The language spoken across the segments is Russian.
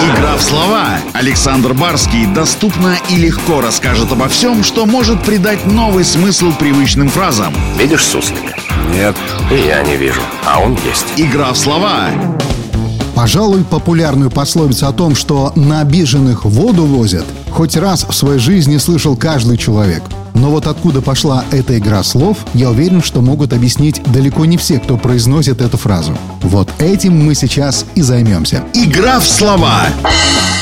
Игра в слова. Александр Барский доступно и легко расскажет обо всем, что может придать новый смысл привычным фразам. Видишь суслика? Нет. И я не вижу, а он есть. Игра в слова. Пожалуй, популярную пословицу о том, что на обиженных воду возят, хоть раз в своей жизни слышал каждый человек. Но вот откуда пошла эта игра слов, я уверен, что могут объяснить далеко не все, кто произносит эту фразу. Вот этим мы сейчас и займемся. Игра в слова.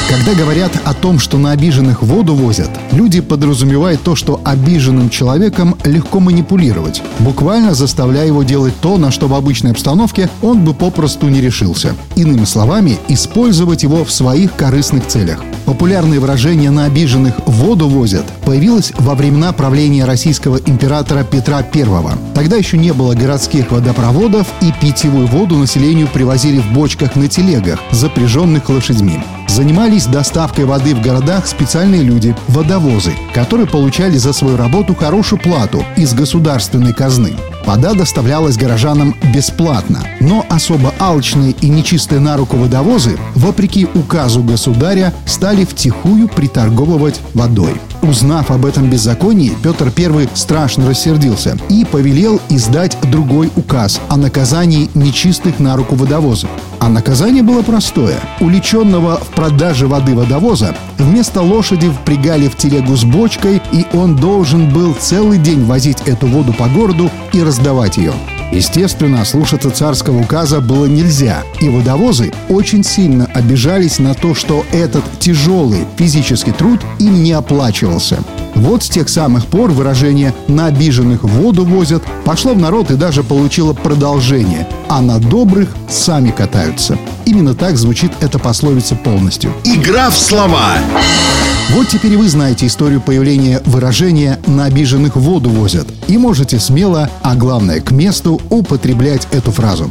Когда говорят о том, что на обиженных воду возят, люди подразумевают то, что обиженным человеком легко манипулировать, буквально заставляя его делать то, на что в обычной обстановке он бы попросту не решился. Иными словами, использовать его в своих корыстных целях. Популярное выражение «на обиженных воду возят» появилось во времена правления российского императора Петра I. Тогда еще не было городских водопроводов, и питьевую воду населению привозили в бочках на телегах, запряженных лошадьми. Занимались доставкой воды в городах специальные люди – водовозы, которые получали за свою работу хорошую плату из государственной казны. Вода доставлялась горожанам бесплатно, но особо алчные и нечистые на руку водовозы, вопреки указу государя, стали втихую приторговывать водой. Узнав об этом беззаконии, Петр I страшно рассердился и повелел издать другой указ о наказании нечистых на руку водовозов. А наказание было простое. Уличенного в продаже воды водовоза вместо лошади впрягали в телегу с бочкой, и он должен был целый день возить эту воду по городу и раздавать ее. Естественно, слушаться царского указа было нельзя, и водовозы очень сильно обижались на то, что этот тяжелый физический труд им не оплачивался. Вот с тех самых пор выражение «на обиженных воду возят» пошло в народ и даже получило продолжение, а на добрых сами катаются. Именно так звучит эта пословица полностью. Игра в слова. Вот теперь вы знаете историю появления выражения «на обиженных воду возят» и можете смело, а главное к месту, употреблять эту фразу.